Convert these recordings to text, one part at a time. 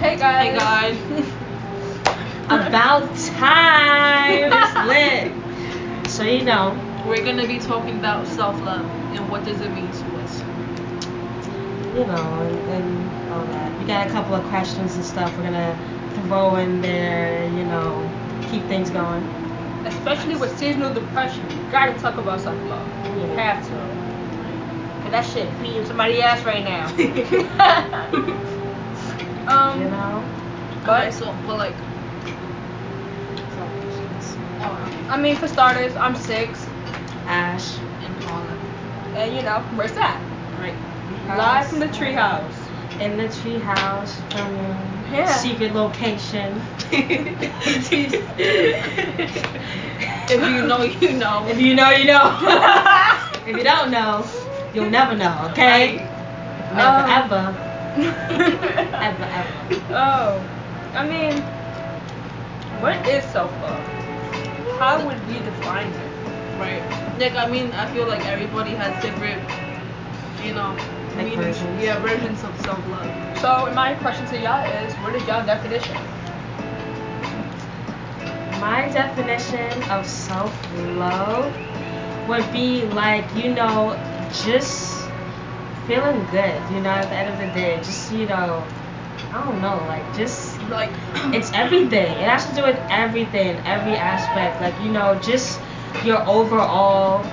Hey guys. Hey guys. About time. It's lit. So you know, We're gonna be talking about self-love and what does it mean to us. you know, and, and all that. We got a couple of questions and stuff we're gonna throw in there. You know, keep things going. Especially with seasonal depression, you gotta talk about self love. You Yeah. have to. Cause that shit beating somebody's ass right now. um, You know. but okay, so but like I mean, for starters, I'm Sid, Ash. and Paula. and you know, where's that? Right. Live from the treehouse. In the treehouse from your Yeah. secret location. If you know, you know. If you know, you know. if you don't know, you'll never know, okay? Never, Um, ever. Ever, ever. Oh, I mean, what is self love? How would we define it? Right. Like I mean, I feel like everybody has different, you know, Like meanings. versions. Yeah, versions of self-love. So, my question to y'all is, what is y'all definition? My definition of self love would be like, you know, just feeling good, you know, at the end of the day. Just, you know, I don't know, like, just Like it's everything. It has to do with everything, every aspect. Like, you know, just your overall,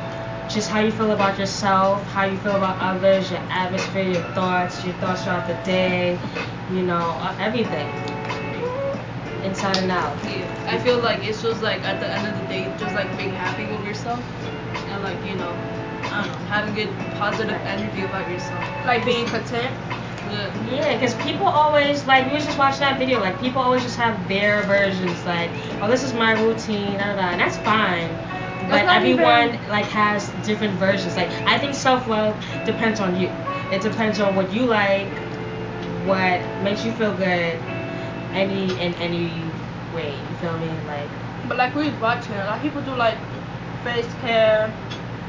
just how you feel about yourself, how you feel about others, your atmosphere, your thoughts, your thoughts throughout the day, you know, uh, everything. Inside and out. Yeah, I feel like it's just like at the end of the day, just like being happy with yourself and like you know, Um, I don't know, having good positive energy about yourself. Like being content? Yeah. Yeah, because people always like we was just watching that video. Like people always just have their versions. Like, oh, this is my routine, da da da, and that's fine. But not everyone even- like has different versions. Like I think self love depends on you. It depends on what you like, what makes you feel good, any in any way. You feel me? Like But like we was watching, a lot of people do like face care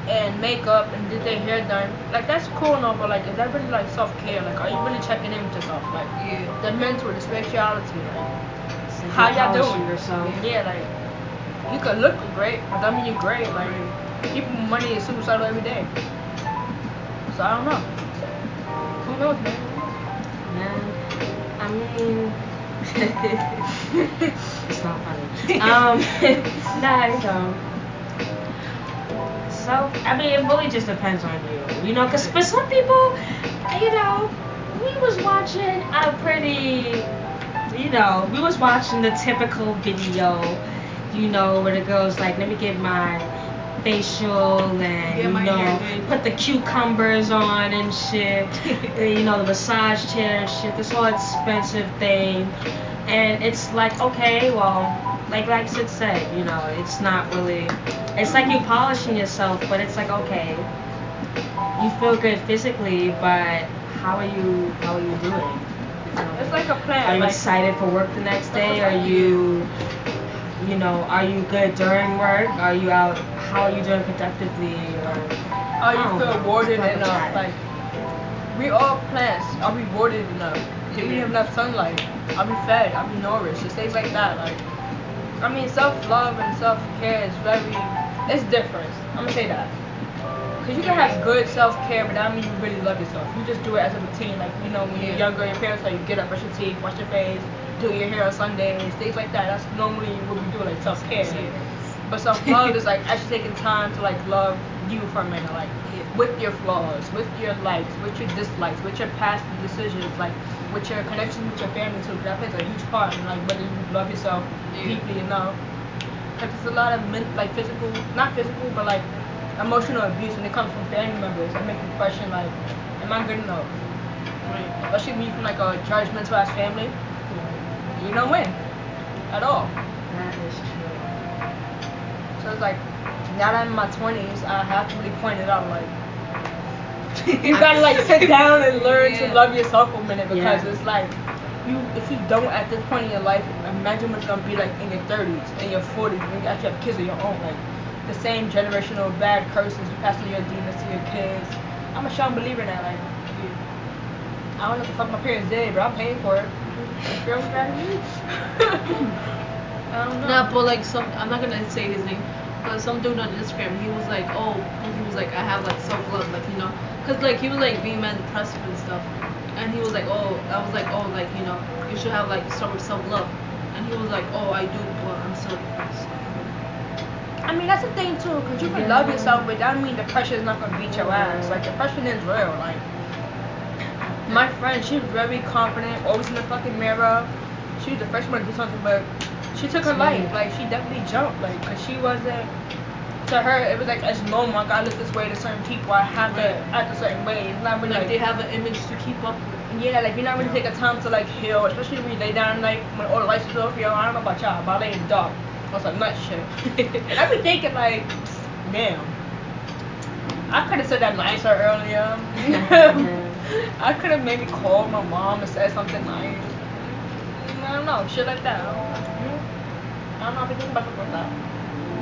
and makeup and did their hair done. Like that's cool and all, but like is that really like self care? Like are you really checking in with yourself? Like Yeah. the mental, the spirituality, like simply how y'all doing? yourself. Yeah, like you could look great, but that mean you're great. Like people money is suicidal every day. So I don't know. Who knows, man? Man, I mean, it's not funny. Um, nah, you I mean, it really just depends on you, you know, because for some people, you know, we was watching a pretty, you know, we was watching the typical video, you know, where the girl's like, let me get my facial and you know put the cucumbers on and shit you know the massage chair and shit this whole expensive thing and it's like okay well like like Sid said you know it's not really it's like you're polishing yourself but it's like okay you feel good physically but how are you how are you doing It's like a plan. are you like, excited for work the next day? Are you, you know, are you good during work? Are you out? How are you doing productively? Or Are you feel know. rewarded enough? Like we all plants. Are we rewarded enough? We have enough sunlight? I'll be fed? I'll be nourished? Just things like that. Like I mean, self love and self care is very. It's different. I'm gonna say that. Cause you can have good self care, but that mean you really love yourself. You just do it as a routine. Like you know, when you're younger, your parents tell you get up, brush your teeth, wash your face, do your hair on Sundays, things like that. That's normally what we do, like self care. But self love is like actually taking time to like love you for a minute, like with your flaws, with your likes, with your dislikes, with your past decisions, like with your connection with your family too. 'cause That plays a huge part in like whether you love yourself Yeah. deeply enough. Like there's a lot of men, like physical, not physical, but like emotional abuse when it comes from family members. It makes you question like, am I good enough? Right. Especially me from like a judgmental ass family. You don't win at all. that is true. So it's like now that I'm in my twenties, I have to really point it out. Like you gotta like sit down and learn to love yourself for a minute because Yeah. it's like you if you don't at this point in your life, imagine what it's gonna be like in your thirties, in your forties, when you actually have kids of your own. Like the same generational bad curses you pass on your demons to your kids. I'm a strong believer in that. Like I don't know what the fuck my parents did, but I'm paying for it. Girl got I don't know. Nah, but like some, I'm not gonna say his name, some dude on Instagram, he was like, oh, he was like, I have like self love, like you know, cause like he was like being man depressive and stuff, and he was like, oh, I was like, oh, like you know, you should have like start with self love, and he was like, oh, I do, but I'm still depressed. I mean, that's the thing too, because you can Yeah. love yourself, but that mean depression is not gonna beat your ass. Like depression is real. Like my friend, she's very confident, always in the fucking mirror. She's the first one to do something, but she took her life. Like she definitely jumped. Like, cause she wasn't. To her, it was like it's normal. I gotta look this way to certain people. I have to act a certain way. It's not really Like like, they have an image to keep up with. yeah, like you're not really taking time to like heal, especially when you lay down like when all the lights is off. Yo, I don't know about y'all, but I lay in the dark on some nut shit. and I be thinking like, damn, I could have said that nicer earlier. I could have maybe called my mom and said something nice. I don't know, shit like that. I don't know. I don't know. I be thinking about like that.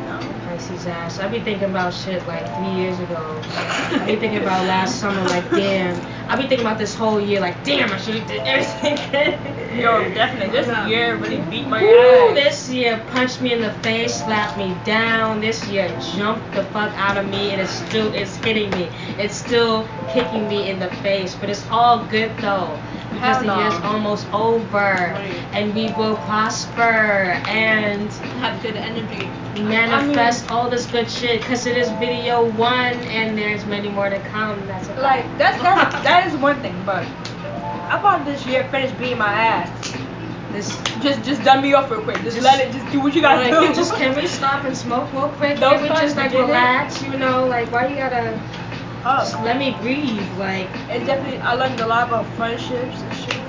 No. Pisces ass. I be thinking about shit like three years ago. I be thinking about last summer, like damn. I be thinking about this whole year, like damn, I should have did everything. Yo, definitely. This year really beat my Woo, ass. this year punched me in the face, slapped me down. This year jumped the fuck out of me, and it's still it's hitting me. It's still kicking me in the face, but it's all good though. Because the year is almost over, and we will prosper and Have good energy. manifest all this good shit. Cause it is video one, and there's many more to come. That's a. Like that's that's that is one thing, but I thought this year finished beating my ass. this. Just just done me off real quick. Just, Just- let it just do what you gotta Like, do. just can we stop and smoke real quick? Don't Can we just like relax? You know, like why you gotta just let me breathe? Like. And definitely I learned a lot about friendships and shit.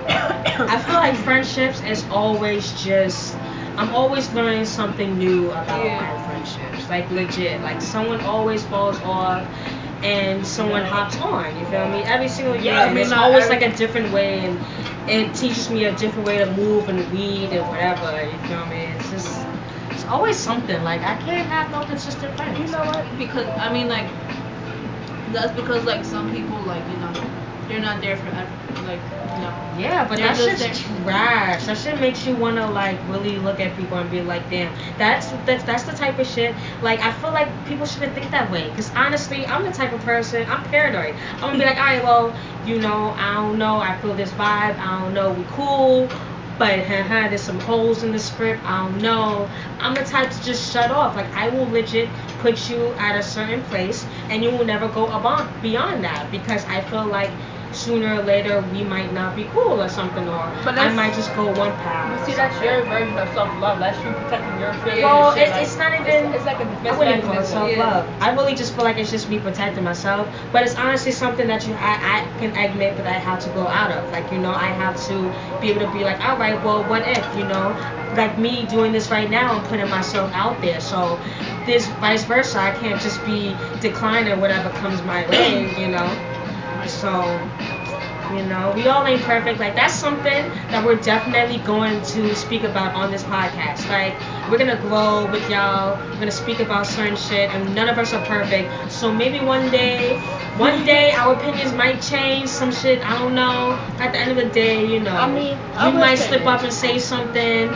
I feel like friendships is always just I'm always learning something new about Yeah. my friendships. Like legit. Like someone always falls off and someone hops on. You feel me? Every single year. Yeah, I mean, it's always every- like a different way and it teaches me a different way to move and read and whatever. You feel me? It's just always something. Like I can't have no consistent friends. You know what? because I mean like that's because like some people like you know they're not there forever like you know Yeah, but that just shit's there. trash. That shit makes you wanna like really look at people and be like, damn, that's that's that's the type of shit. Like I feel like people shouldn't think that way. Cause honestly, I'm the type of person. I'm paranoid. I'm gonna be like, alright, well, you know, I don't know. I feel this vibe. I don't know. We cool. But haha, there's some holes in the script. I don't know. I'm the type to just shut off. Like I will legit put you at a certain place, and you will never go above beyond that because I feel like sooner or later we might not be cool or something, or But I might just go one path. Or see, that's your version of self love. That's you protecting your feelings. Well, and shit. it- like, it's not even- It's, it's like a I defense wouldn't even call it self Yeah. love. I really just feel like it's just me protecting myself. But it's honestly something that you I, I can admit that I have to go out of. Like, you know, I have to be able to be like, all right, well, what if, you know? Like me doing this right now, I'm putting myself out there. So this vice versa, I can't just be declining whatever comes my way, you know? So, you know, we all ain't perfect. Like that's something that we're definitely going to speak about on this podcast. Like we're gonna grow with y'all. We're gonna speak about certain shit, and none of us are perfect. So maybe one day, one day our opinions might change. Some shit I don't know. At the end of the day, you know, I mean, I we might slip up and say something.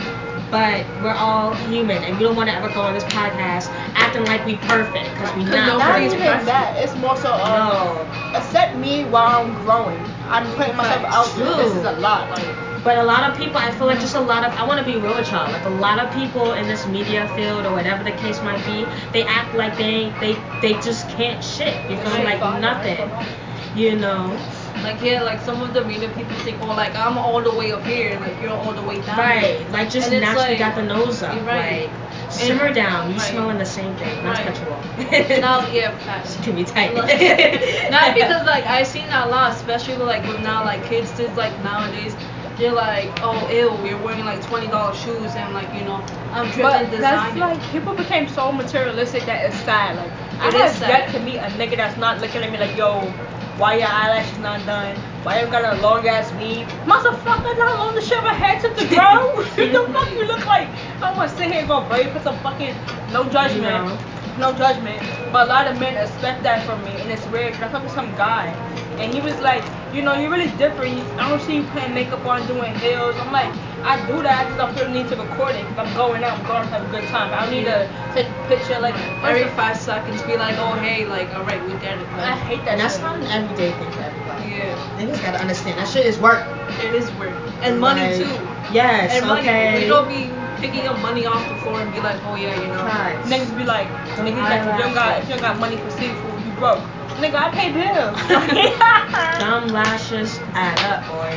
But we're all human, and we don't want to ever go on this podcast acting like we perfect, because we not. Not even perfect. that. It's more so um, No. Accept me while I'm growing. I'm putting myself Facts. out there. This is a lot. Like But a lot of people, I feel like just a lot of, I want to be real with y'all. Like a lot of people in this media field or whatever the case might be, they act like they they they just can't shit. You feel me? Like nothing. You know. like yeah like some of the media people think oh like I'm all the way up here like you're all the way down Right. Like just naturally like- got the nose up. Right. Like simmer down. You right. smelling the same thing. Not to Right. cut you now yeah facts. Can be tight. not because like I seen that a lot, especially with, like with now like kids kids like nowadays. They're like, oh, ew, we're wearing like twenty dollars shoes and like you know, I'm But driven that's like people became so materialistic that it's sad. Like I It have is sad. yet to meet a nigga that's not looking at me like, yo, why your eyelashes not done? Why you got a long ass weave? Motherfucker, not long to shave my head to the ground. what the fuck you look like? I'm gonna sit here and go braid for some fucking no judgment. No. No judgment. But a lot of men expect that from me and it's weird 'cause I talked to some guy And he was like, you know, you're really different. I don't see you putting makeup on, doing heels. I'm like, I do that. Because I just don't feel the need to record it because I'm going out. I'm going to have a good time. I don't need to take a picture like every five seconds. Be like, oh hey, like all right, look at it. Like, I hate that. And that's shit. not an everyday thing for. Niggas gotta understand that shit is work. It is work and money Like, too. Yes. And money. okay. We don't be picking up money off the floor and be like, oh yeah, you know. Niggas be like, Don't niggas like, if you don't got, if you don't got money for seafood, you broke. Nigga, I pay bills. Dumb lashes add up, boy.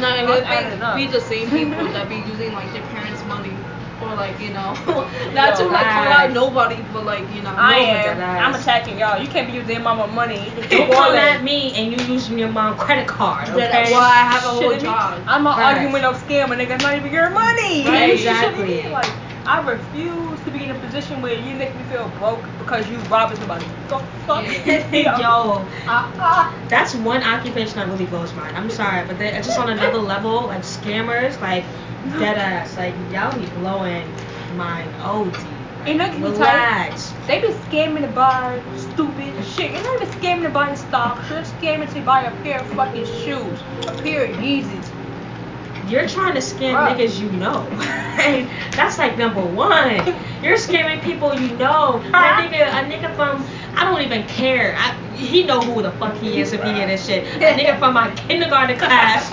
No, and I'm it adding up. be, be the same people that be using like their parents' money like you know, not to Yo, like call out nobody, but like you know. I am. I'm attacking y'all. You can't be using your mama money. Don't come at me and you using your mom credit card, okay? Well, I have a whole job. I'm Facts. arguing with no scammer, nigga. It's not even your money. Right, exactly. Like, I refuse to be in a position where you make me feel broke because you robbing somebody. Go fuck. Yo, Uh-uh. that's one occupation that really blows mine. I'm sorry, but they, it's just on another level, like scammers, like dead ass, like y'all be blowing mine OD. You know, can you Relax. They be scamming to buy stupid shit. You're not even scamming to buy stocks. You're scamming to buy a pair of fucking shoes, a pair of Yeezys. You're trying to scam Bruh. niggas you know. That's like number one. You're scamming people you know. A nigga, a nigga from I don't even care. I, he know who the fuck he is if he in this shit. A nigga from my kindergarten class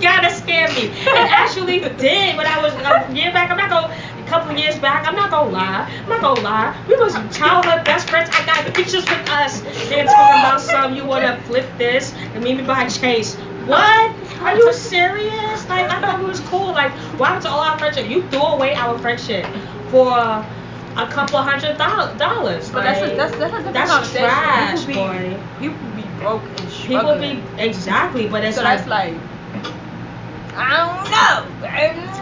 gotta scare me. And actually did when I was a year back. I'm not gonna a couple years back. I'm not gonna lie. I'm not gonna lie. We was childhood best friends. I got pictures with us. They're talking about some. You wanna flip this and meet me by Chase. What? Are you serious? Like I thought we was cool. Like why was all our friendship? You threw away our friendship for a couple hundred doll- dollars. But that's a, that's that's a that's trash, people be, boy. People be broke and People struggling. be exactly, but it's so like, that's like I don't know.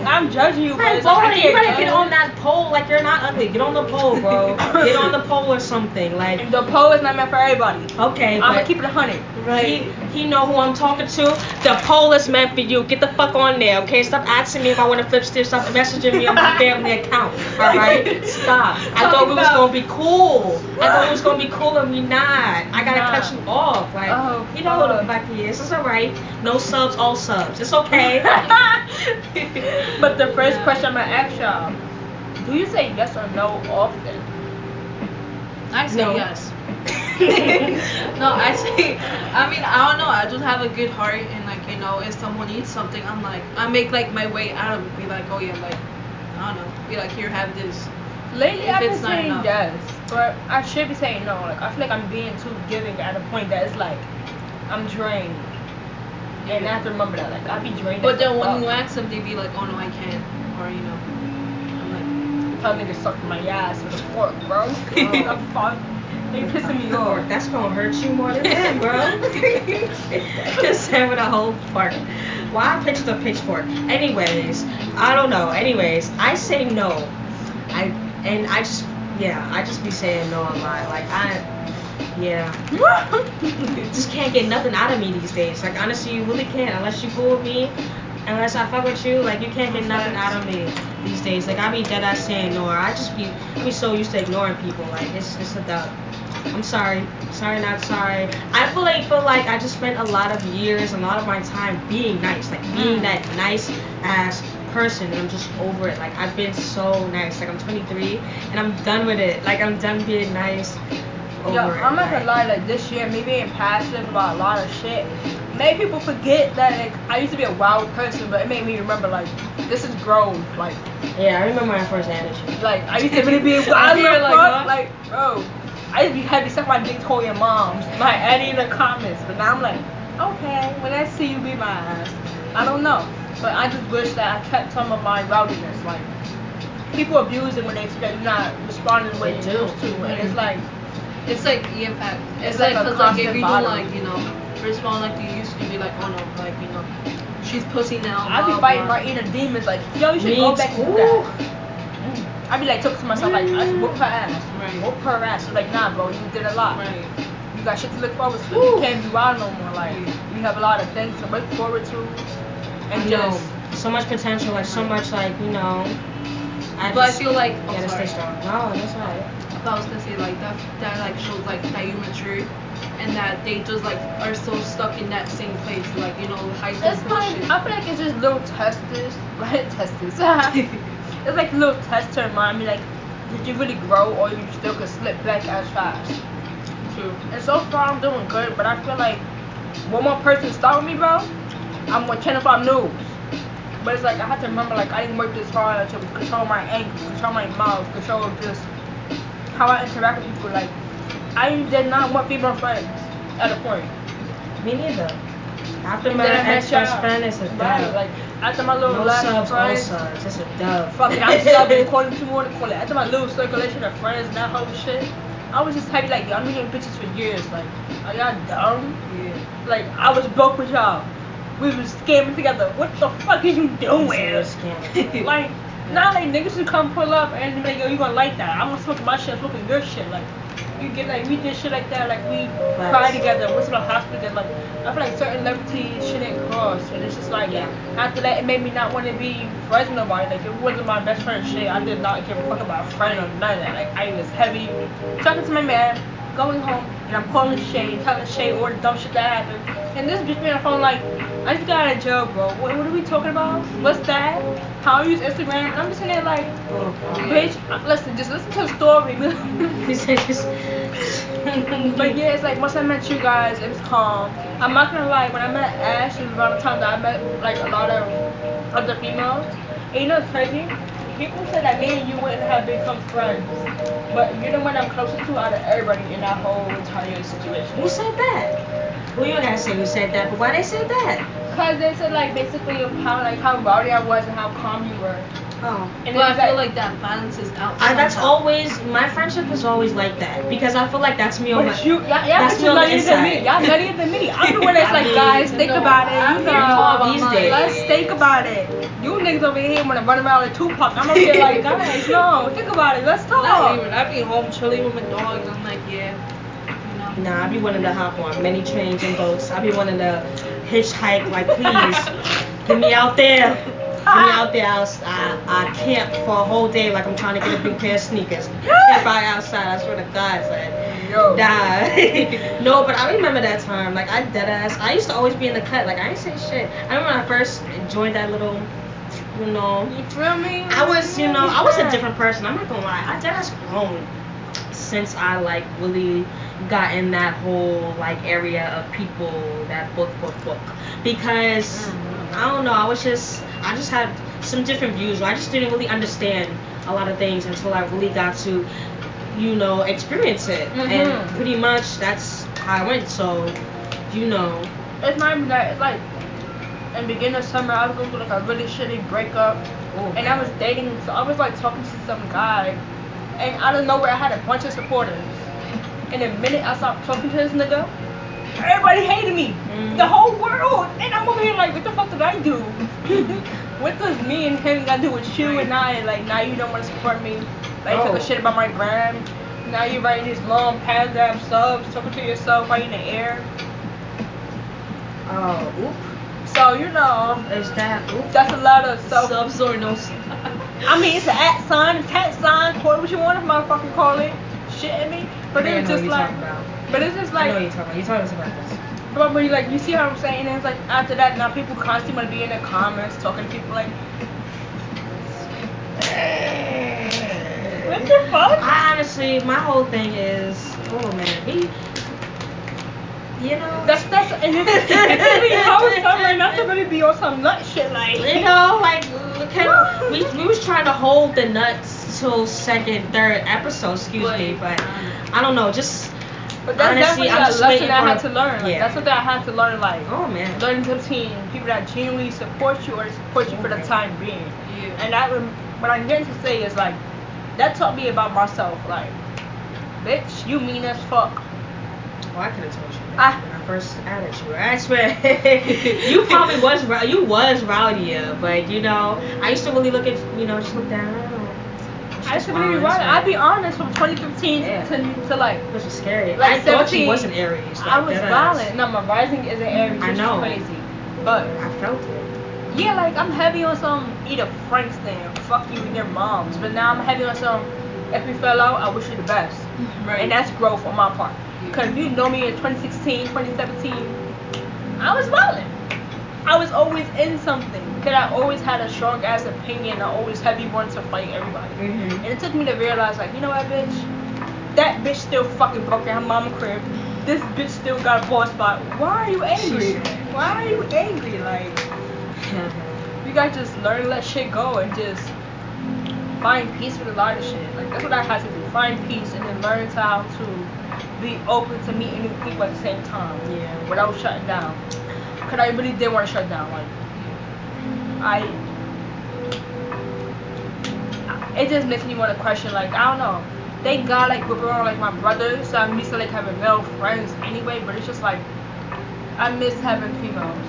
I'm, I'm judging you, but Hey, it's like, I boy, you can't better get on that pole like you're not ugly. Get on the pole, bro. get on the pole or something. Like, The pole is not meant for everybody. okay, I'm gonna keep it a hundred. Right. He, he know who I'm talking to. The pole is meant for you. Get the fuck on there, okay? Stop asking me if I want to flip stick. Stop messaging me on my family account. All right? Stop. I thought we was gonna be cool. I thought we was gonna be cool and we not. I gotta Nah. cut you off. Like, Oh, you know who the fuck. fuck he is. It's alright. No subs, all subs. It's okay. but the first question I'm gonna ask y'all: Do you say yes or no often? I say No. yes. no, I say. I mean, I don't know. I just have a good heart, and like you know, if someone needs something, I'm like, I make like my way out of it. Be like, oh yeah, like I don't know. Be like, here, have this. Lately, If I've been it's not saying enough. yes, but I should be saying no. Like I feel like I'm being too giving at a point that it's like I'm drained, and I have to remember that. Like I be drained. But then when fuck. you ask them, they be like, oh no, I can't, or you know, I'm like, tell niggas suck my ass with a fork, bro. Oh. I'm fuck. They pissing me oh, off. That's gonna hurt you more than that, bro. Just said with a whole fork. Why I pitched a pitchfork? Anyways, I don't know. Anyways, I say no. I and I just yeah, I just be saying no a lot. Like I yeah. just can't get nothing out of me these days. Like honestly, you really can't unless you fool with me. Unless I fuck with you, like you can't get nothing out of me these days. Like I be dead ass saying no. I just be I be so used to ignoring people. Like it's it's a dub. I'm sorry. Sorry, not sorry. I feel like feel like I just spent a lot of years, a lot of my time being nice, like being Mm. that nice ass person, and I'm just over it. Like I've been so nice. Like I'm 23, and I'm done with it. Like I'm done being nice. Over Yo. I'm not gonna lie, like this year, me being passive about a lot of shit made people forget that like I used to be a wild person, but it made me remember like this is grown. Like Yeah, I remember my first attitude. like I used to really be wild hear, as like, huh? Like, bro. I used to be my dick told your moms. Like Eddie in the comments. But now I'm like, okay, when I see you be my ass. I don't know. But I just wish that I kept some of my rowdiness. Like people abuse it when they like you're not responding the way They you used to. And it's mm-hmm. like It's like yeah, fact. It's, It's like like a 'cause like if you don't like you know respond like you used to, be like oh no, like you know, she's pussy now. I be fighting blah. my inner demons like, yo, you should Me go back to do that. I be like, talking to myself like, I should whoop her ass. Right. Whoop her ass. So like, nah, bro, you did a lot. Right. You got shit to look forward to. Woo. You can't be wild no more. Like, you have a lot of things to look forward to. And I just, so much potential, like so much, like you know. I But I feel like oh, gotta stay strong. No, that's right. I was gonna say like that that like shows like that you matured and that they just like are so stuck in that same place, like you know, high school It's like bullshit. I feel like it's just little testers, like testers. it's like little tests to remind me like, did you really grow or you still could slip back as fast? True. And so far I'm doing good, but I feel like one more person start with me, bro, I'm Channel 5 News. But it's like I have to remember like I didn't work this hard to control my anger, control my mouth, control just how I interact with people. Like I did not want female friends at a point. Me neither. After my then I met ex best friend, it's a Right, dub. Like after my little no last subs, friend, subs. It's a dub. Fuck it, I'm subbing according to more call it. After my little circulation of friends and that whole shit, I was just happy like y'all knew bitches for years. Like, are y'all dumb? Yeah. Like I was broke with y'all. We was scamming together. What the fuck is you doing? Like, now like niggas should come pull up and be like, yo, you gonna like that? I'm gonna smoke my shit, smoking your shit. Like, you get like we did shit like that. Like we Facts. cried together, went to the hospital together. Like I feel like certain liberties shouldn't cross, and it's just like Yeah. after that, it made me not want to be friends with nobody. Like it wasn't my best friend shit. I did not give a fuck about a friend or none of that. Like I was heavy talking to my man, going home, and I'm calling Shay, telling Shay all the dumb shit that happened. And this bitch be on the phone like, I just got of jail, bro. What, what are we talking about? What's that? How I use Instagram? I'm just sitting there like, bitch, listen, just listen to the story. But yeah, it's like once I met you guys, it was calm. I'm not gonna lie, when I met Ash, it was around the time that I met like a lot of other females. And you know what's crazy? People said that me and you wouldn't have become friends. But you're the one I'm closest to out of everybody in that whole entire situation. Who said that? Well, you don't gotta say who said that, but why they said that? Cause they said like basically how like how rowdy I was and how calm you were. Oh. And But I feel like that balances out. I, that's somehow. always my friendship is always like that because I feel like that's me on But my. you, y'all, y'all that's bitches me on the nuttier than me. inside. Y'all nuttier than me. I'm the one that's like, guys, think about it. You know, talking these about days. let's think about it. You niggas over here wanna run around like Tupac. I'm over here like, guys, no, think about it. Let's Not talk. even. I'd be home chilling with my dogs. I'm like, yeah. Nah, I be wanting to hop on many trains and boats. I be wanting to hitchhike. Like, please, get me out there. Get me out there. I, I, I camp for a whole day like I'm trying to get a big pair of sneakers. Camp out outside. I swear to God, son. Yo. Die. no, but I remember that time. Like I dead ass. I used to always be in the cut. Like I ain't say shit. I remember when I first joined that little, you know. You feel me? I was, you know, I was a different person. I'm not gonna lie. I dead ass grown since I like really got in that whole like area of people that book, book, book. Because I don't know. I was just, I just had some different views. I just didn't really understand a lot of things until I really got to, you know, experience it. And Mhm. pretty much that's how I went. So, you know, It's not even that. It's like in the beginning of summer, I was going through like a really shitty breakup, Oh, and I was dating. So I was like talking to some guy, and out of nowhere, I had a bunch of supporters. And the minute I stopped talking to this nigga, everybody hated me. Mm. The whole world. And I'm over here like, what the fuck did I do? what does me and him got to do with you and I? Like now you don't want to support me. Like you Oh. took a shit about my gram. Now you're writing these long paragraph subs, talking to yourself right in the air. oh, oop, So you know, is that oop? that's a lot of self. Subs or no subs. I mean, it's an at sign, a tat sign, call it what you want, if motherfucking call it. Shit at me. But I it's just like, but it's just I know what like, you're talking about. You told us about this. but when you like, you see how I'm saying? It's like after that, now people constantly want to be in the comments talking to people like, what the fuck? I honestly, my whole thing is, oh man, we, you know, That's that's and it's, it's really whole summer not to really be on some nut shit like. you know, like we we was trying to hold the nuts till second, third episode, excuse me, but I don't know, just But that's honestly, definitely I'm a just lesson that I had to learn. Like yeah. that's something I had to learn. Like oh man, learning to team people that genuinely support you or support you for the time being. Yeah. And that what I'm getting to say is like that taught me about myself. Like, bitch, you mean as fuck. well, I could have told you that Ah. when I first added you. I swear, you probably was you was rowdier, but you know, I used to really look at you know just look down. I used to really be right. I'd be honest from 2015 Yeah. to, to like. Which was scary. Like I thought 17, you was an Aries. I was violent. No, my rising is an Aries. I is know. crazy. But I felt it. Yeah, like I'm heavy on some eat a Frank's thing, fuck you and your moms. But now I'm heavy on some if we fell out, I wish you the best. Right. And that's growth on my part. Because if you know me in 2016, 2017, I was violent. I was always in something. Because I always had a strong ass opinion. I always heavy one to fight everybody. Mhm. And it took me to realize, like, you know what, bitch? That bitch still fucking broke in her mama crib. This bitch still got a ball spot. Why are you angry? Why are you angry? Like, you gotta just learn to let shit go and just find peace with a lot of shit. Like that's what I had to do. Find peace and then learn how to be open to meeting new people at the same time. Yeah. Without shutting down. Cause I really did want to shut down. Like I it just makes me want to question like I don't know. Thank God like we're around like my brothers, so I'm used to like having male friends anyway, but it's just like I miss having females.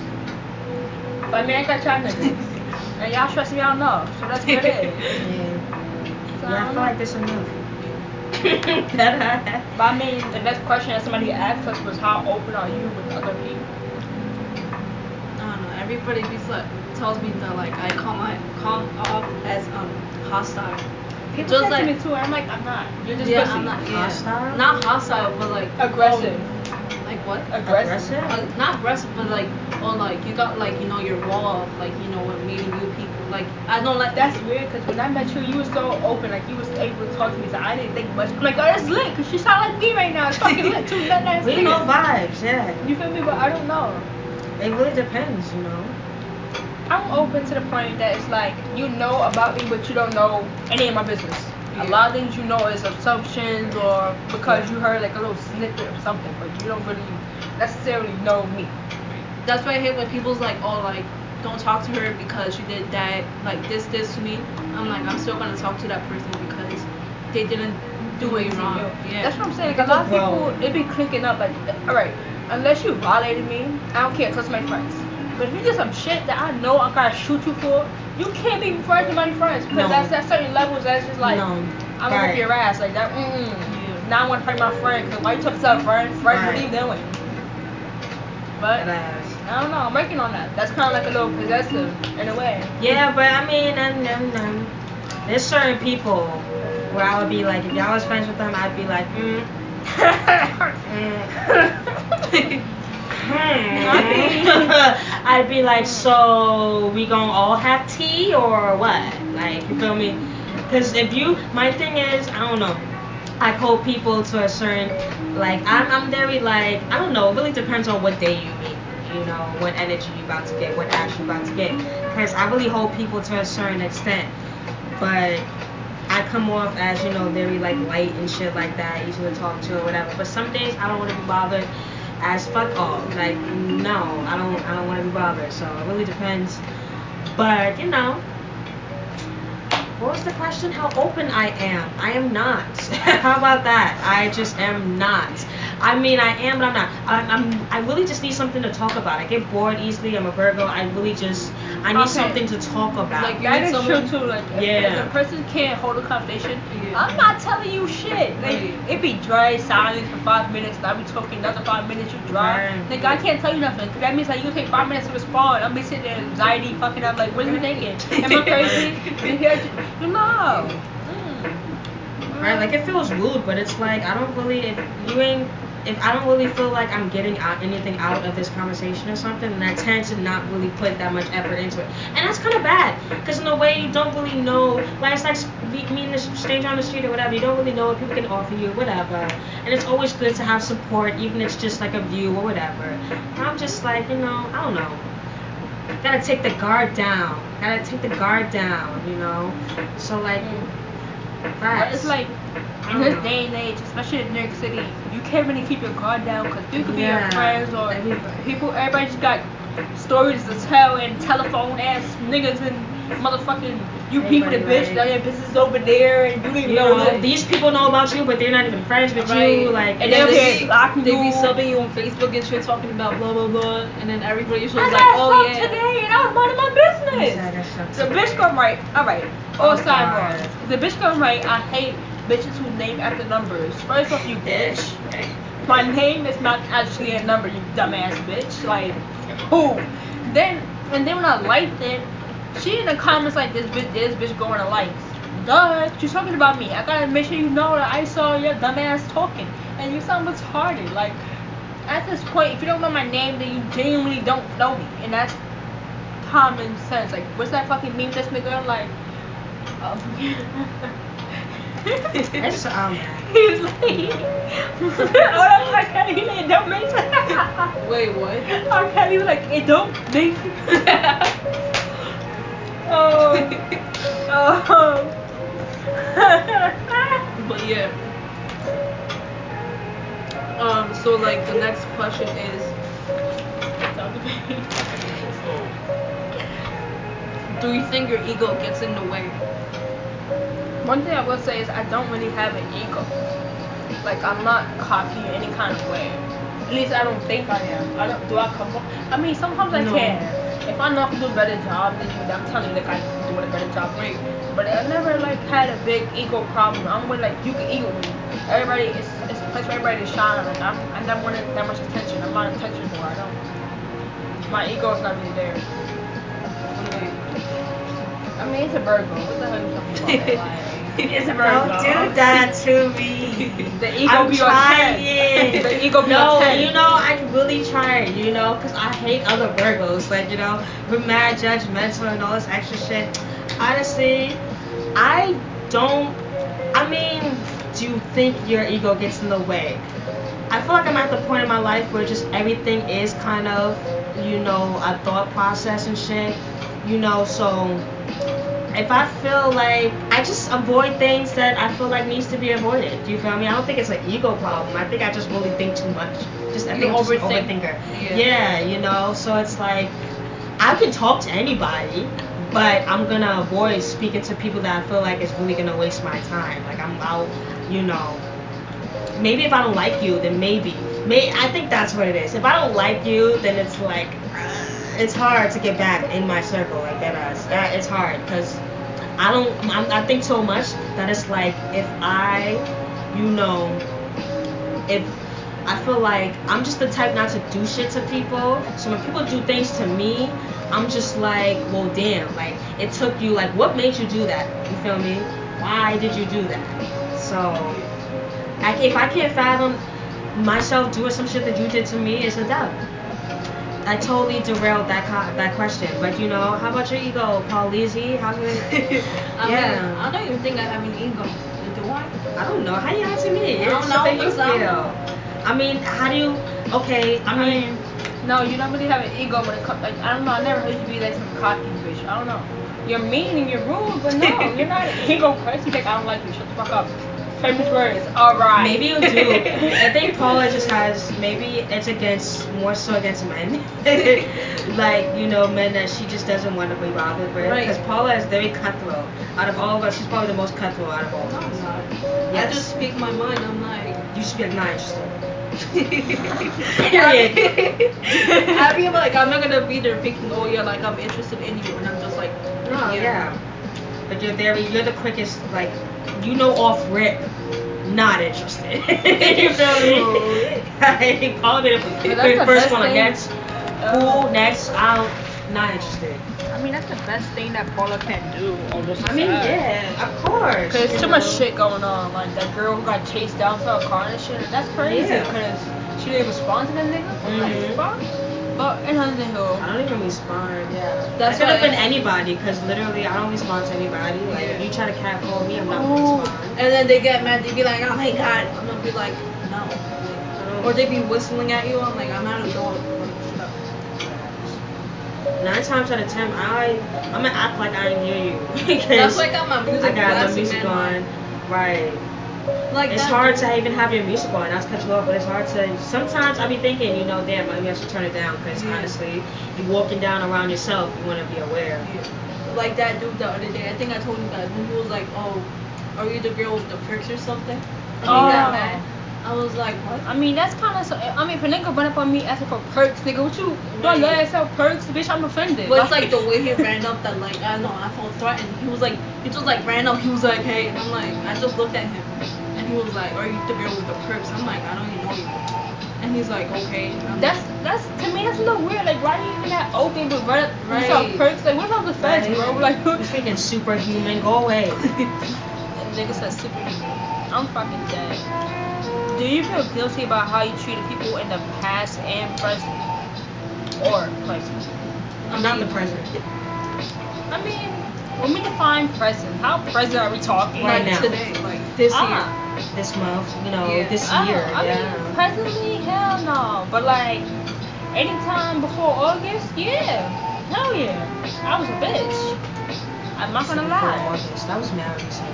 But I mean I got y'all niggas. And y'all stress me out enough, so that's what it is. Yeah. So, Yeah, I feel know. like this enough. But I mean, the next question that somebody asked us was, how open are you with other people? I don't know. Everybody be like, tells me that like I come I come off as um hostile. People Just say like- to me too, I'm like, I'm not. You're just yeah, pussy. I'm not yeah. Hostile? Not hostile, but like Aggressive. oh, like what? Aggressive. Uh, not aggressive, but like oh like you got like you know your wall of like you know when meeting new people. Like I don't like That's weird because when I met you, you were so open, like you was able to talk to me. So I didn't think much. I'm like, oh, that's lit, cause she sound like me right now. It's fucking lit too. That nice we know vibes, yeah. You feel me? But I don't know. It really depends, you know. I'm open to the point that it's like you know about me, but you don't know any of my business. A lot of things you know is assumptions or because you heard like a little snippet of something, but you don't really necessarily know me. That's why I hate when people's like, oh, like, don't talk to her because she did that, like this, this to me. I'm like, I'm still gonna talk to that person because they didn't do it wrong. Yeah. That's what I'm saying. Like, a lot of People people, it be clicking up. Like, all right, unless you violated me, I don't care. Trust my friends. But if you do some shit that I know I gotta shoot you for, you can't be friends with my friends because No. that's at certain levels. That's just like no. I'm gonna right. whip your ass like that. Mm. Yeah. Now I want to fight my friend because why you talking to a friend? Friend, what are you doing? But. I don't know. I'm working on that. That's kind of like a little possessive in a way. Yeah, but I mean, and, and, and there's certain people where I would be like, if y'all was friends with them, I'd be like, mm, mm. Hmm. I'd be like, so we gonna all have tea or what? Like, you feel me? Because if you, my thing is, I don't know. I hold people to a certain, like, I'm, I'm very like, I don't know. It really depends on what day you meet. You know, what energy you about to get, what action you about to get. Because I really hold people to a certain extent, but I come off as you know very like light and shit like that, easy to talk to or whatever. But some days I don't want to be bothered as fuck all. Like no, I don't I don't want to be bothered. So it really depends. But you know, what was the question? How open I am? I am not. How about that? I just am not. I mean, I am, but I'm not. I'm, I'm. I really just need something to talk about. I get bored easily. I'm a Virgo. I really just. I need something to talk about. Like, you That need is true too. Like, if, Yeah. if a person can't hold a conversation, Yeah. I'm not telling you shit. Like, Right. it be dry silence for five minutes. Now we talking another five minutes. You dry. Right. Like, I can't tell you nothing. 'cause that means like you take five minutes to respond. I'm be sitting there anxiety, fucking up. Like, what are you thinking? Am I crazy? you hear? You know. Mm. Right, like it feels rude, but it's like I don't really if you ain't if I don't really feel like I'm getting out anything out of this conversation or something, then I tend to not really put that much effort into it, and that's kind of bad because in a way you don't really know. Like it's like meeting a stranger on the street or whatever. You don't really know what people can offer you, whatever. And it's always good to have support, even if it's just like a view or whatever. And I'm just like you know I don't know. Gotta take the guard down. Gotta take the guard down, you know. So like. But it's like in this day and age, especially in New York City, you can't really keep your guard down because people could be Yeah. your friends or people. Everybody just got stories to tell and telephone ass niggas and motherfucking you people the bitch like- that your business over there and you don't even You know, know, it. these people know about you, but they're not even friends with you. Like, And it's they'll be blocking They be subbing you on Facebook and shit, talking about blah blah blah, and then everybody just I was got like, oh fucked yeah. today and I was minding my business. Yeah, that sucks. The bitch come right. All right. Oh all Oh, sidebar. God. The bitch come right. I hate bitches who name after numbers. First off, you bitch. My name is not actually a number, you dumbass bitch. Like, who? Then and then when I liked it, she in the comments like this bitch, this bitch going to likes. Duh, she's talking about me. I gotta make sure you know that I saw your dumbass talking. and you sound retarded. Like at this point, if you don't know my name, then you genuinely don't know me, and that's common sense. Like what's that fucking meme that's making like? Um, It's um. He's like, oh, that's R. Kelly. He like, it don't make sense. Wait, what? R. Kelly was like, it don't make Oh. Oh. But yeah. Um. So like the next question is, do you think your ego gets in the way? One thing I will say is I don't really have an ego. Like I'm not cocky in any kind of way. At least I don't think I am. I don't. Do I come? up- I mean, sometimes I No. can. If I know I can do a better job, then you- I'm telling you like I can do a better job. Great. But I never like had a big ego problem. I'm with like you can ego me. Everybody, it's it's a place for everybody to shine. Like I'm, I never wanted that much attention. I'm not attention whore. I don't. My ego is not really there. I mean, it's a Virgo. What the hell are you talking about? Like, it's a Virgo. Don't do that to me. The ego I'm be trying. The ego be no, on 10. you know, I really trying, you know, because I hate other Virgos. Like, you know, we're mad judgmental and all this extra shit. Honestly, I don't. I mean, do you think your ego gets in the way? I feel like I'm at the point in my life where just everything is kind of, you know, a thought process and shit. You know, so if I feel like I just avoid things that I feel like needs to be avoided. Do you feel me? I don't think it's an ego problem. I think I just really think too much. Just I think I'm just overthinker. Yeah. Yeah, you know. So it's like I can talk to anybody, but I'm gonna avoid speaking to people that I feel like is really gonna waste my time. Like I'm out, you know. Maybe if I don't like you, then maybe. May I think that's what it is. If I don't like you, then it's like it's hard to get back in my circle like that. Ass. Uh, It's hard because I don't. I'm, I think so much that it's like if I, you know, if I feel like I'm just the type not to do shit to people. So when people do things to me, I'm just like, well, damn. Like it took you. Like what made you do that? You feel me? Why did you do that? So, I, if I can't fathom myself doing some shit that you did to me, it's a dub. I totally derailed that co- that question. But you know, how about your ego, Paul Lizzie? How's it? I Yeah. mean, I don't even think I have an ego. Do I? I don't know. How do you answer me? I don't It's know, you I feel. I mean, how do you? Okay, I I mean, mean, no, you don't really have an ego when it comes. Like I don't know. I never heard you be like some cocky bitch. I don't know. You're mean and you're rude, but no, you're not an ego person. Like I don't like you. Shut the fuck up. Famous words. All right. maybe you do. I think Paula just has maybe it's against more so against men, like you know men that she just doesn't want to be bothered with. Right. Because Paula is very cutthroat. Out of all of us, she's probably the most cutthroat out of all No, of us. Oh, not. Yes. I just speak my mind. I'm like. You should be like, not interested. Period. I mean, like, I'm not gonna be there thinking, oh yeah, like I'm interested in you, and I'm just like, No, yeah. But you're very, you're the quickest, like, you know off rip, not interested. you feel me? Like, Paula made But it that's the first best one, thing. next, Uh, cool, next, out, not interested. I mean, that's the best thing that Paula can do. All I mean, yeah, of course. Cause there's too much shit going on. Like that girl who got chased down to a car and shit. That's crazy. Yeah. Cause she didn't respond to that nigga. I'm like, Mhm. fuck. But another I don't even respond. Yeah. That That's could have been anybody, because literally I don't respond to anybody. Like, if Yeah. you try to catcall me, I'm not oh, gonna respond. and then they get mad. They be like, oh my god. I'm gonna be like, no. I Or they be whistling at you. I'm like, I'm not a dog. Nine times out of ten, I I'm gonna act like I didn't hear you. That's why I got my music I got blasting, music on. Right. Like It's hard to even have your music on. Not to cut you off, but it's hard to. Sometimes I be thinking, you know, damn, maybe I should turn it down because Yeah. honestly, you walking down around yourself, you want to be aware. Yeah. Like that dude the other day. I think I told you guys when he was like, oh, are you the girl with the perks or something? And he got Oh. mad. I was like, what? I mean, that's kind of. So, I mean, if a nigga run up on me asking for perks, nigga, what you Right. don't let us sell perks, bitch? I'm offended. But it's like the way he ran up that like I don't know I felt threatened. He was like he just like ran up. He was like hey, and I'm like I just looked at him, and he was like are you the girl with the perks? I'm like I don't even know you. And he's like okay. And I'm That's that's to me that's a little weird. Like, why are you even that open with run up Right. right. sell perks? Like, what about the feds, Right? bro? Like, you freaking superhuman. Go away. nigga said superhuman. I'm fucking dead. Do you feel guilty about how you treated people in the past and present, or present? I'm not in the present. I mean, when we define present, how present are we talking? Right like now. today, like this Ah. year. This month, you know, Yeah. this I, year. I yeah. mean, presently, hell no. But like, anytime before August, yeah, hell yeah, I was a bitch. I'm not gonna lie. August. That was mad recent.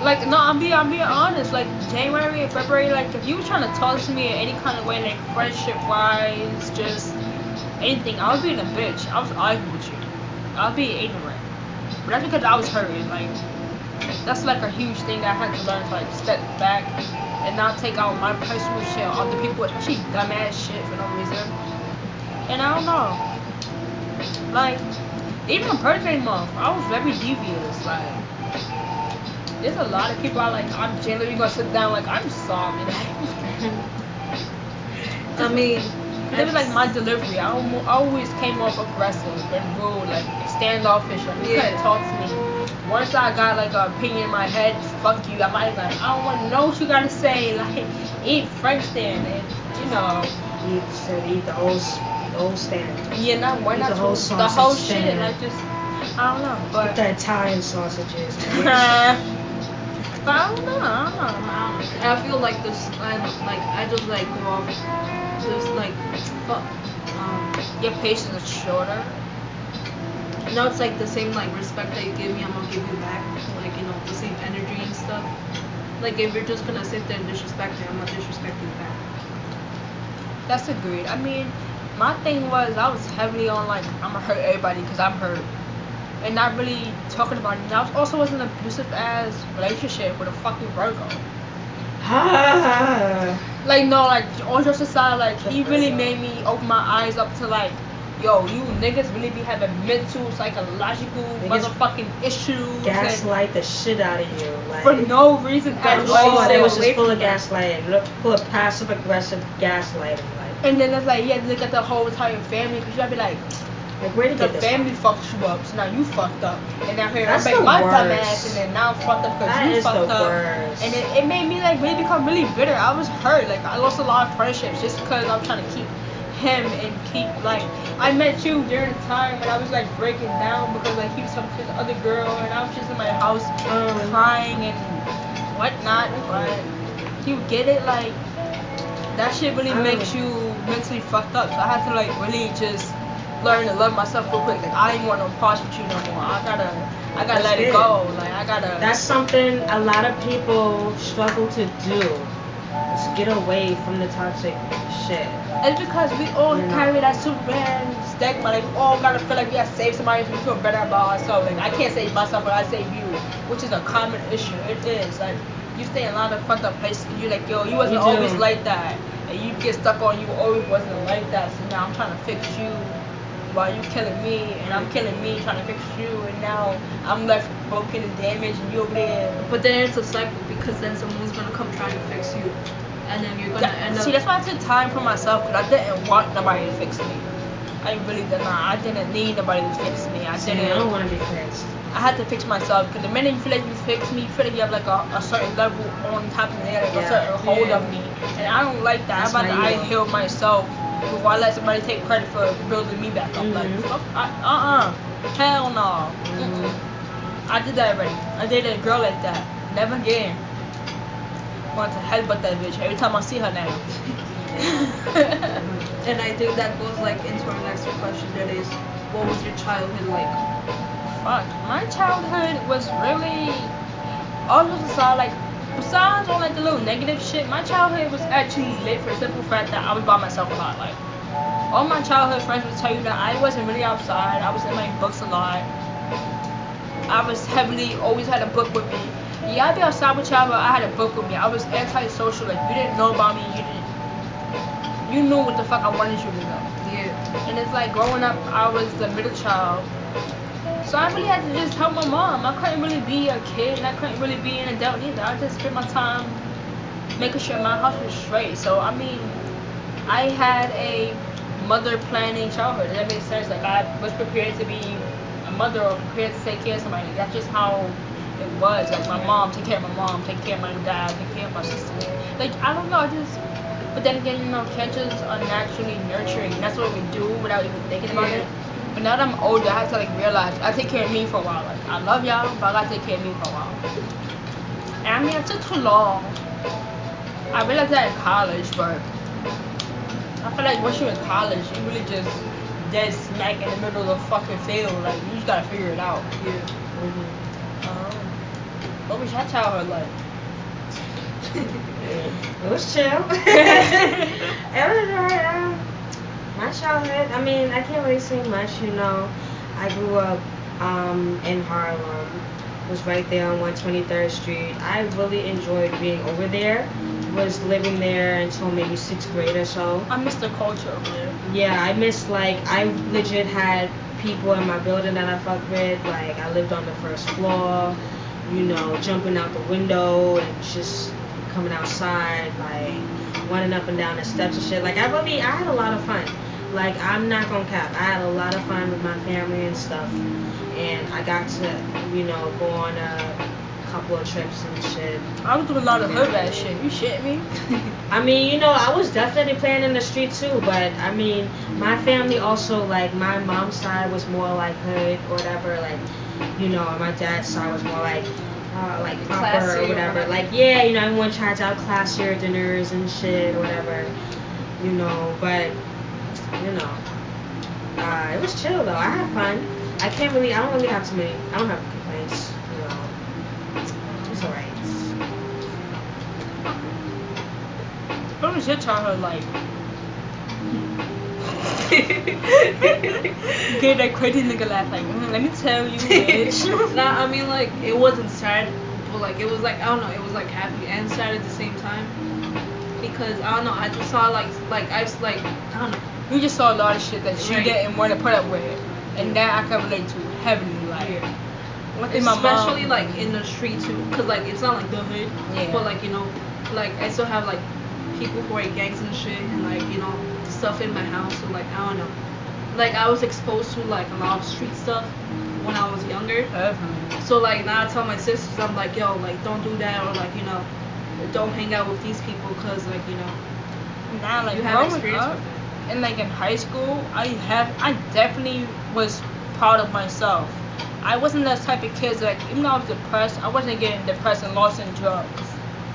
Like, no, I'm being, I'm being honest. Like January and February, like if you were trying to talk to me in any kind of way, like friendship wise, just anything, I was being a bitch. I was arguing with you. I was being ignorant. But that's because I was hurting. Like, that's like a huge thing that I had to learn to like step back and not take out my personal shit on the people, especially dumbass shit for no reason. And I don't know. Like, even birthday month, I was very devious. Like, there's a lot of people I like. I'm generally gonna sit down like I'm sorry. I mean, It was like my delivery. I almo- I always came off aggressive and rude, like standoffish. Like you Yeah. couldn't talk to me. Once I got like an opinion in my head, fuck you. I might like I don't want to know what you gotta say. Like eat French stand and you know. Eat, said eat the whole, the whole stand. Yeah, not why Eat not the whole the whole shit. Like just I don't know, but the Italian sausages. but I don't know. I don't know. I feel like this. I like. I just like go off. This like, fuck. Um, Your patience is shorter. no, it's like the same like respect that you give me, I'm gonna give you back. Like you know, the same energy and stuff. Like if you're just gonna sit there and disrespect me, I'm gonna disrespect you back. That's agreed. I mean, my thing was I was heavily on like I'm gonna hurt everybody because I'm hurt, and not really talking about it. And I was also was in an abusive ass relationship with a fucking Virgo. Like no, like all jokes aside, like he really made me open my eyes up to like, yo, you niggas really be having mental, psychological, Niggas motherfucking issues. gaslight the shit out of you. Like, for no reason at all. oh, they was just full of that. gaslighting. Look, full of passive aggressive gaslighting. Like, And then it's like, yeah, look at the whole entire family, cause you gotta be like, like where did the this family fucked you up, so now you fucked up. And now here That's I'm like the my dumb ass, and then now I'm fucked up because you fucked up. worst. And it, it made me like really become really bitter. I was hurt. Like I lost a lot of friendships just because I'm trying to keep him and keep like I met you during the time when I was like breaking down because like he was talking to the other girl and I was just in my house Um, crying and whatnot. But you get it like that shit really I makes you mentally fucked up. So I had to like really just learn to love myself real quick. Like I ain't want no parts with you no more. I gotta I gotta That's let it it. go. Like I gotta That's something a lot of people struggle to do. Is get away from the toxic shit. It's because we all You know. carry that Superman stigma. Like we all gotta feel like we gotta save somebody so we feel better about ourselves. Like I can't save myself, but I save you, which is a common issue. It is like you stay in a lot of fucked up places. and You're like, yo, you wasn't You always like that, and you get stuck on you always wasn't like that. So now I'm trying to fix you. While you killing me and I'm killing me trying to fix you and now I'm left broken and damaged and you over there But then it's a cycle because then someone's gonna come trying to fix you, and then you're gonna That- end up. see, that's why I took time for myself because I didn't want nobody to fix me. I really did not. I didn't need nobody to fix me. I See, didn't. I don't want to be fixed. I had to fix myself because the minute you feel like you fix me, you feel like you have like a, a certain level on top of me, like a certain hold Yeah. of me, and I don't like that. That's I'd rather my I heal myself before I let somebody take credit for building me back up. Like, Mhm. fuck, I, uh-uh, hell no. Mm-mm. I did that already. I dated a girl like that. Never again. Want to headbutt that bitch every time I see her now. And I think that goes like into our next question. That is, what was your childhood like? Fuck, my childhood was really all just aside like besides all like the little negative shit, my childhood was actually lit for the simple fact that I was by myself a lot. Like all my childhood friends would tell you that I wasn't really outside. I was in my books a lot. I was heavily always had a book with me. Yeah, I'd be outside with y'all, but I had a book with me. I was antisocial. Like you didn't know about me. You didn't. You knew what the fuck I wanted you to know. Yeah. And it's like growing up, I was the middle child. So I really had to just help my mom. I couldn't really be a kid and I couldn't really be an adult either. I just spent my time making sure my house was straight. So I mean, I had a mother planning childhood. That make sense? Like I was prepared to be a mother or prepared to take care of somebody. That's just how it was. Like my mom, take care of my mom, take care of my dad, take care of my sister. Like I don't know, I just. But then again, you know, cancers are naturally nurturing. That's what we do without even thinking about it. But now that I'm older, I have to like realize I take care of me for a while. Like I love y'all, but I gotta take care of me for a while. And I mean, it took too long. I realized that in college, but I feel like once you're in college, you really just dead smack in the middle of the fucking field. Like you just gotta figure it out. Yeah. Um, what was your childhood like? It was chill. it was alright. My childhood. I mean, I can't really say much. You know, I grew up um, in Harlem. Was right there on 123rd Street. I really enjoyed being over there. Was living there until maybe sixth grade or so. I miss the culture over there. Yeah, I miss like I legit had people in my building that I fucked with. Like I lived on the first floor, you know, jumping out the window and just coming outside, like running up and down the steps and shit. Like I really I had a lot of fun. Like I'm not gonna cap. I had a lot of fun with my family and stuff. And I got to, you know, go on a couple of trips and shit. I was doing a lot of hood rat shit. You shit me? I mean, you know, I was definitely playing in the street too, but I mean, my family also like my mom's side was more like hood or whatever, like you know, my dad's side was more like uh, like proper or whatever. Like yeah, you know, everyone tries out classier dinners and shit or whatever, you know, but you know, uh, it was chill though. I had fun. I can't really, I don't really have too many. I don't have complaints, you know. It's alright. What was your childhood like? Get that crazy nigga laugh like, mm, let me tell you, bitch. nah, I mean like it wasn't sad, but like it was like I don't know, it was like happy and sad at the same time. Because I don't know, I just saw like like I was like I don't know. You just saw a lot of shit that you Right. didn't want to put up with, and that I can relate to heavily. Like, Yeah. my mom, Especially like in the street too, cause like it's not like the hood, Yeah. but like you know, like I still have like people who are gangs and shit, and like you know stuff in my house. So like I don't know, like I was exposed to like a lot of street stuff when I was younger. Definitely. So like now I tell my sisters, I'm like, yo, like don't do that, or like you know, don't hang out with these people, cause like you know, Now, like you have experience up, with it. And like in high school, I have, I definitely was proud of myself. I wasn't that type of kid like even though I was depressed, I wasn't getting depressed and lost in drugs.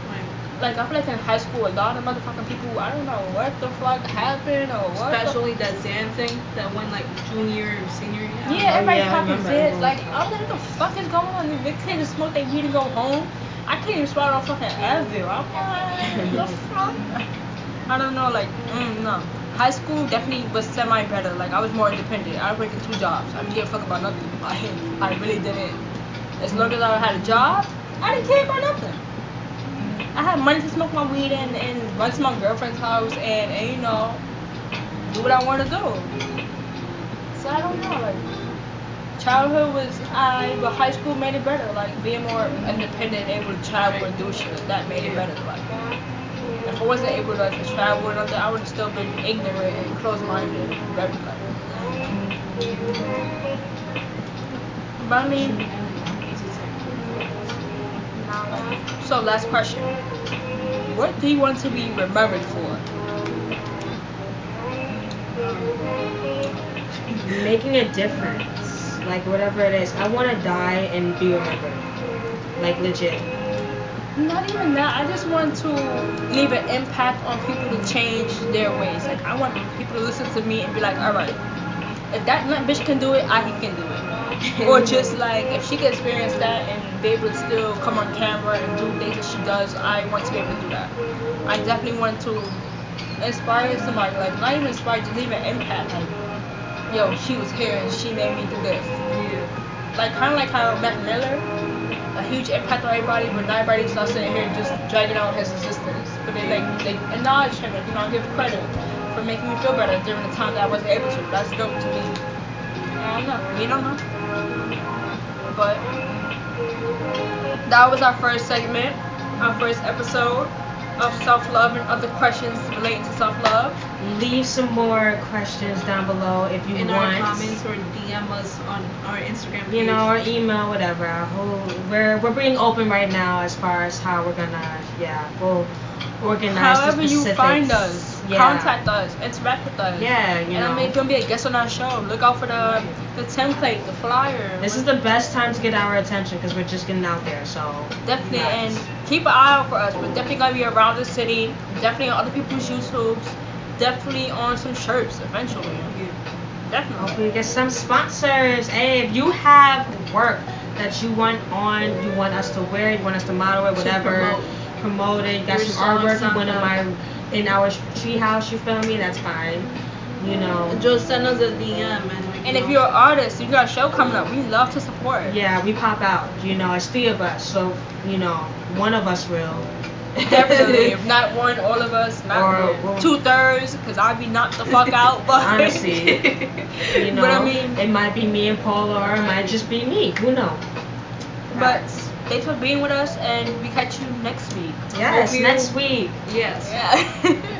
Like, Like I feel like in high school, a lot of motherfucking people, I don't know what the fuck happened or what. the- especially that Zan thing that went like junior and senior. year. Yeah, know. everybody yeah, I popping remember Like, I was like, what the fuck is going on? They can't just smoke their weed and go home. I can't even swallow a fucking Advil. I'm like, the fuck? I don't know, like, mm, no. High school definitely was semi better. Like, I was more independent. I was working two jobs. I didn't give a fuck about nothing. Like, I really didn't. As long as I had a job, I didn't care about nothing. I had money to smoke my weed and, and run to my girlfriend's house and, and you know, do what I want to do. So I don't know, like childhood was I but high school made it better. Like being more independent, able to travel and do shit, that made it better. Like I wasn't able to, to travel and all that, I would have still been ignorant and closed minded. Very like. But I mean, so last question. What do you want to be remembered for? making a difference like whatever it is i want to die and be remembered like legit Not even that. I just want to leave an impact on people to change their ways. Like I want people to listen to me and be like, all right, if that nut bitch can do it, I can do it. or just like if she can experience that and be able to still come on camera and do things that she does, I want to be able to do that. I definitely want to inspire somebody. Like not even inspire, just leave an impact. Like, yo, she was here and she made me do this. Yeah. Like kind of like how Mac Miller, a huge impact on everybody, but not everybody starts sitting here just dragging out his existence. But they like they acknowledge him, like you know, give credit for making me feel better during the time that I wasn't able to. That's dope to me. I don't know. We don't know. But that was our first segment, our first episode of self love and other questions relating to self love. leave some more questions down below if you in want. our comments or DM us on our Instagram page. you know, or email, whatever. We're we're being open right now as far as how we're gonna, yeah, we'll organize However you find us, Yeah. contact us, interact with us. Yeah, you and know. I mean, if you want to be a guest on our show, look out for the the template, the flyer. This is the best time to get our attention because we're just getting out there. So Definitely, Nice. and keep an eye out for us. We're definitely gonna be around the city. Definitely on other people's YouTubes. Definitely on some shirts eventually. Definitely. hopefully get some sponsors. Hey, if you have work that you want on, you want us to wear, it, you want us to model it, whatever, promote. promote it. You got Your some artwork you want in my in our tree house. You feel me? That's fine. You know. Just send us a DM and. And if you're an artist, you got a show coming up, we love to support. Yeah, we pop out. You know, it's three of us, so you know, one of us will. Definitely. if not one, all of us. Not Or- or- two thirds, because I'd be knocked the fuck out. But Honestly, you know, but I mean, it might be me and Paula, or it might just be me. Who knows? but thanks for being with us, and we catch you next week. Yes, you- next week. Yes. Yeah.